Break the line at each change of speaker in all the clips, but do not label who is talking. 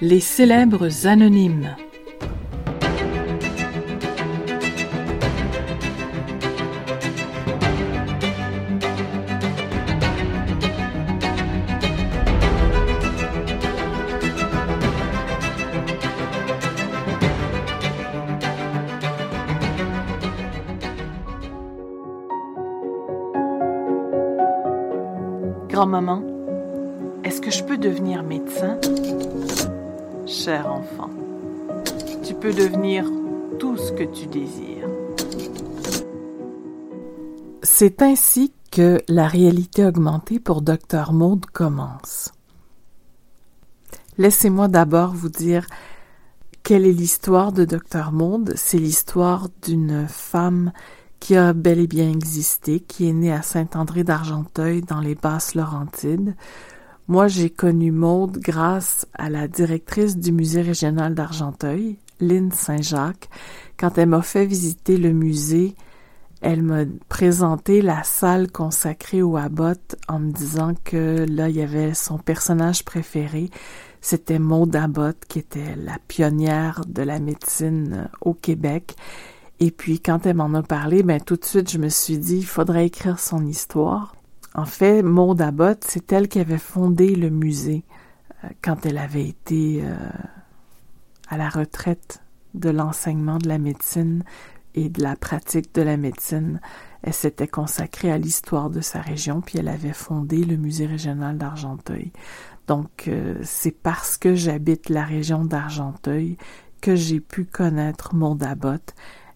Les célèbres anonymes. Grand-maman, est-ce que je peux devenir médecin? Cher enfant, tu peux devenir tout ce que tu désires. C'est ainsi que la réalité augmentée pour Dr Maud commence. Laissez-moi d'abord vous dire quelle est l'histoire de Dr Maud. C'est l'histoire d'une femme qui a bel et bien existé, qui est né à Saint-André d'Argenteuil dans les Basses Laurentides. Moi, j'ai connu Maude grâce à la directrice du musée régional d'Argenteuil, Lynne Saint-Jacques. Quand elle m'a fait visiter le musée, elle m'a présenté la salle consacrée au Abbott en me disant que là, il y avait son personnage préféré. C'était Maude Abbott, qui était la pionnière de la médecine au Québec et puis quand elle m'en a parlé, ben tout de suite je me suis dit il faudrait écrire son histoire. En fait, Maud Abbott, c'est elle qui avait fondé le musée euh, quand elle avait été euh, à la retraite de l'enseignement de la médecine et de la pratique de la médecine. Elle s'était consacrée à l'histoire de sa région, puis elle avait fondé le musée régional d'Argenteuil. Donc, euh, c'est parce que j'habite la région d'Argenteuil que j'ai pu connaître Maud Abbott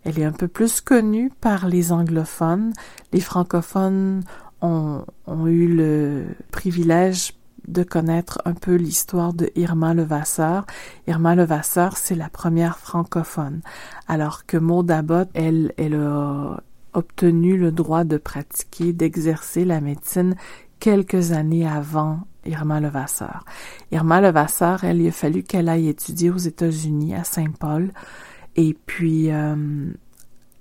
elle est un peu plus connue par les anglophones. Les francophones ont, eu le privilège de connaître un peu l'histoire de Irma Levasseur. Irma Levasseur, c'est la première francophone, alors que Maud Abbott, elle, elle a obtenu le droit de pratiquer, d'exercer la médecine quelques années avant Irma Levasseur. Irma Levasseur, elle, il a fallu qu'elle aille étudier aux États-Unis, à Saint-Paul, et puis, euh,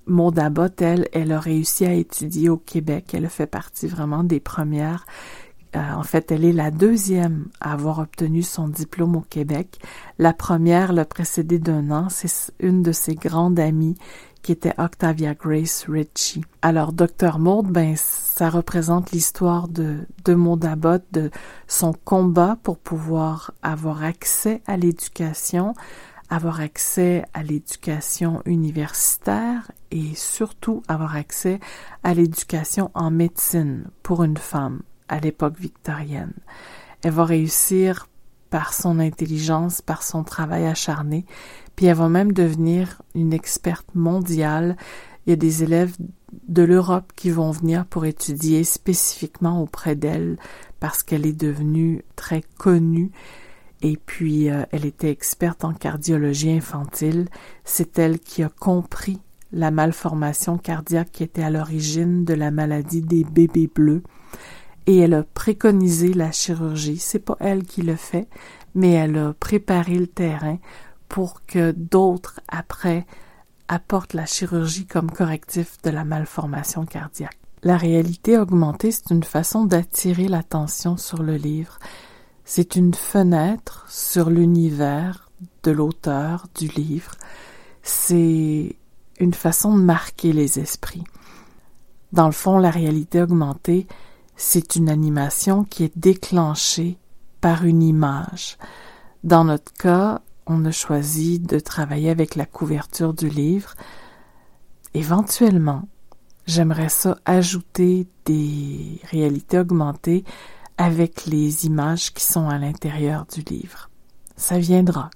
Maud Abbott, elle, elle a réussi à étudier au Québec. Elle fait partie vraiment des premières. Euh, en fait, elle est la deuxième à avoir obtenu son diplôme au Québec. La première l'a précédée d'un an. C'est une de ses grandes amies qui était Octavia Grace Ritchie. Alors, Dr Maud, ben, ça représente l'histoire de, de Maud Abbott, de son combat pour pouvoir avoir accès à l'éducation, avoir accès à l'éducation universitaire et surtout avoir accès à l'éducation en médecine pour une femme à l'époque victorienne. Elle va réussir par son intelligence, par son travail acharné, puis elle va même devenir une experte mondiale. Il y a des élèves de l'Europe qui vont venir pour étudier spécifiquement auprès d'elle parce qu'elle est devenue très connue et puis euh, elle était experte en cardiologie infantile. C'est elle qui a compris la malformation cardiaque qui était à l'origine de la maladie des bébés bleus et elle a préconisé la chirurgie. C'est pas elle qui le fait, mais elle a préparé le terrain pour que d'autres après apportent la chirurgie comme correctif de la malformation cardiaque. La réalité augmentée, c'est une façon d'attirer l'attention sur le livre c'est une fenêtre sur l'univers de l'auteur du livre. C'est une façon de marquer les esprits. Dans le fond, la réalité augmentée, c'est une animation qui est déclenchée par une image. Dans notre cas, on a choisi de travailler avec la couverture du livre. Éventuellement, j'aimerais ça ajouter des réalités augmentées avec les images qui sont à l'intérieur du livre. Ça viendra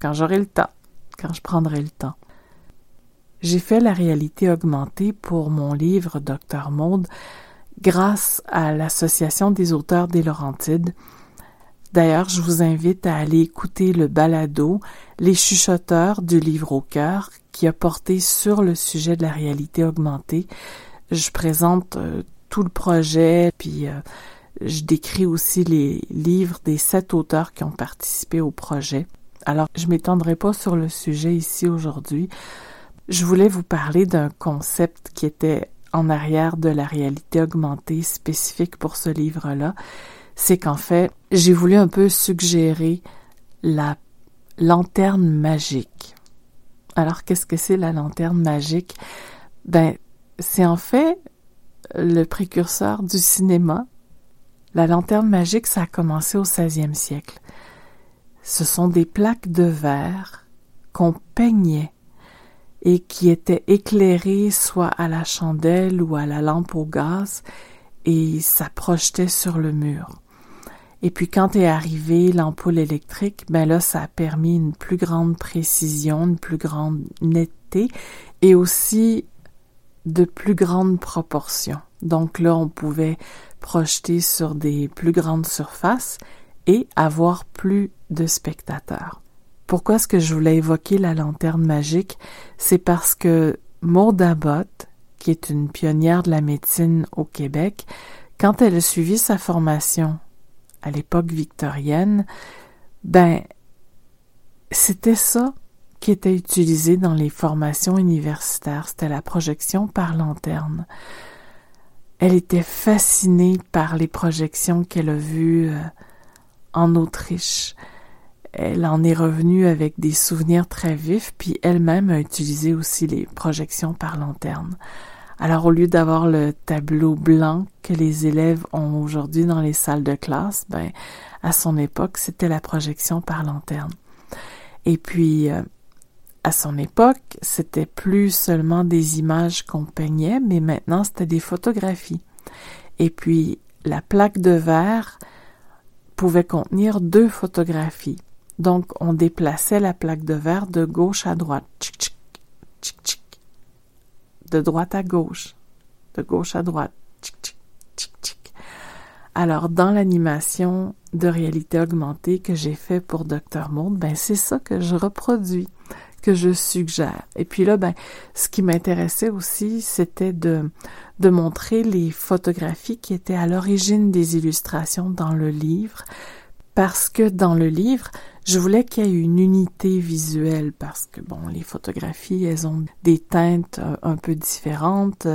quand j'aurai le temps, quand je prendrai le temps. J'ai fait la réalité augmentée pour mon livre Docteur Monde grâce à l'Association des auteurs des Laurentides. D'ailleurs, je vous invite à aller écouter le balado Les chuchoteurs du livre au cœur qui a porté sur le sujet de la réalité augmentée. Je présente euh, tout le projet, puis euh, je décris aussi les livres des sept auteurs qui ont participé au projet. Alors, je m'étendrai pas sur le sujet ici aujourd'hui. Je voulais vous parler d'un concept qui était en arrière de la réalité augmentée spécifique pour ce livre-là, c'est qu'en fait, j'ai voulu un peu suggérer la lanterne magique. Alors, qu'est-ce que c'est la lanterne magique? Ben, c'est en fait le précurseur du cinéma. La lanterne magique, ça a commencé au 16e siècle. Ce sont des plaques de verre qu'on peignait et qui étaient éclairées soit à la chandelle ou à la lampe au gaz et ça projetait sur le mur. Et puis quand est arrivée l'ampoule électrique, ben là ça a permis une plus grande précision, une plus grande netteté et aussi de plus grandes proportions. Donc là on pouvait projeter sur des plus grandes surfaces et avoir plus de spectateurs. Pourquoi est-ce que je voulais évoquer la lanterne magique? C'est parce que Maud Abbott, qui est une pionnière de la médecine au Québec, quand elle a suivi sa formation à l'époque victorienne, ben, c'était ça qui était utilisé dans les formations universitaires, c'était la projection par lanterne. Elle était fascinée par les projections qu'elle a vues euh, en Autriche. Elle en est revenue avec des souvenirs très vifs, puis elle-même a utilisé aussi les projections par lanterne. Alors au lieu d'avoir le tableau blanc que les élèves ont aujourd'hui dans les salles de classe, ben à son époque, c'était la projection par lanterne. Et puis euh, à son époque, c'était plus seulement des images qu'on peignait, mais maintenant c'était des photographies. Et puis la plaque de verre pouvait contenir deux photographies. Donc, on déplaçait la plaque de verre de gauche à droite. De droite à gauche. De gauche à droite. Alors, dans l'animation de réalité augmentée que j'ai fait pour Dr. Monde, ben, c'est ça que je reproduis, que je suggère. Et puis là, ben, ce qui m'intéressait aussi, c'était de, de montrer les photographies qui étaient à l'origine des illustrations dans le livre, parce que dans le livre, je voulais qu'il y ait une unité visuelle parce que bon, les photographies, elles ont des teintes euh, un peu différentes.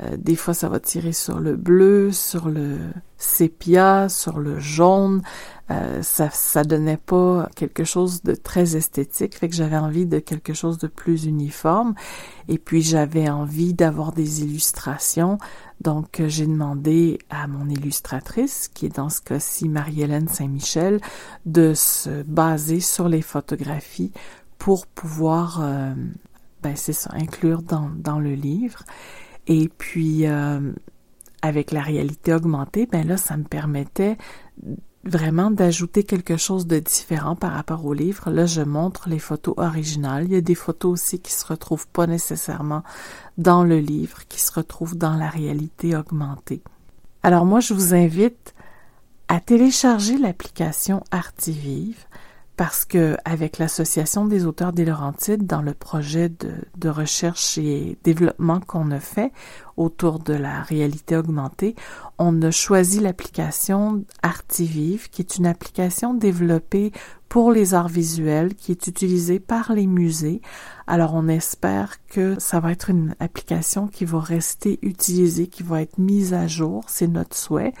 Euh, des fois, ça va tirer sur le bleu, sur le sépia, sur le jaune. Euh, ça, ça donnait pas quelque chose de très esthétique, fait que j'avais envie de quelque chose de plus uniforme. Et puis j'avais envie d'avoir des illustrations. Donc j'ai demandé à mon illustratrice, qui est dans ce cas-ci Marie-Hélène Saint-Michel, de se baser sur les photographies pour pouvoir, euh, ben c'est ça, inclure dans, dans le livre. Et puis euh, avec la réalité augmentée, ben là, ça me permettait vraiment d'ajouter quelque chose de différent par rapport au livre. Là, je montre les photos originales. Il y a des photos aussi qui se retrouvent pas nécessairement dans le livre, qui se retrouvent dans la réalité augmentée. Alors moi, je vous invite à télécharger l'application Artivive parce que avec l'association des auteurs des Laurentides dans le projet de, de recherche et développement qu'on a fait autour de la réalité augmentée, on a choisi l'application Artivive, qui est une application développée pour les arts visuels, qui est utilisée par les musées. Alors on espère que ça va être une application qui va rester utilisée, qui va être mise à jour, c'est notre souhait.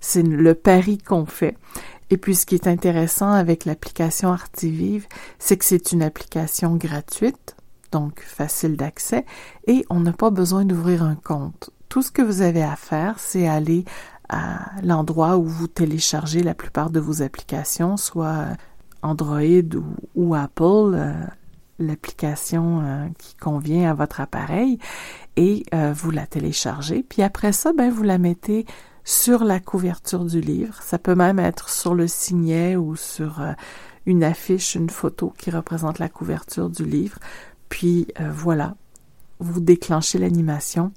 C'est le pari qu'on fait. Et puis ce qui est intéressant avec l'application Artivive, c'est que c'est une application gratuite, donc facile d'accès, et on n'a pas besoin d'ouvrir un compte. Tout ce que vous avez à faire, c'est aller à l'endroit où vous téléchargez la plupart de vos applications, soit Android ou, Apple, euh, l'application euh, qui convient à votre appareil, et euh, vous la téléchargez. Puis après ça, ben, vous la mettez sur la couverture du livre. Ça peut même être sur le signet ou sur euh, une affiche, une photo qui représente la couverture du livre. Puis euh, voilà, vous déclenchez l'animation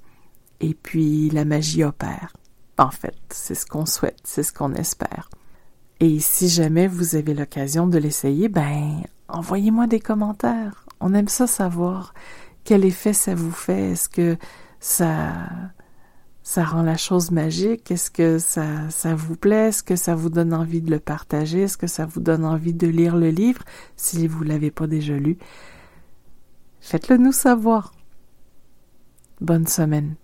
et puis la magie opère. En fait, c'est ce qu'on souhaite, c'est ce qu'on espère. Et si jamais vous avez l'occasion de l'essayer, ben envoyez-moi des commentaires. On aime ça savoir quel effet ça vous fait. Est-ce que ça ça rend la chose magique? Est-ce que ça, ça vous plaît? Est-ce que ça vous donne envie de le partager? Est-ce que ça vous donne envie de lire le livre? Si vous l'avez pas déjà lu? Faites-le nous savoir. Bonne semaine.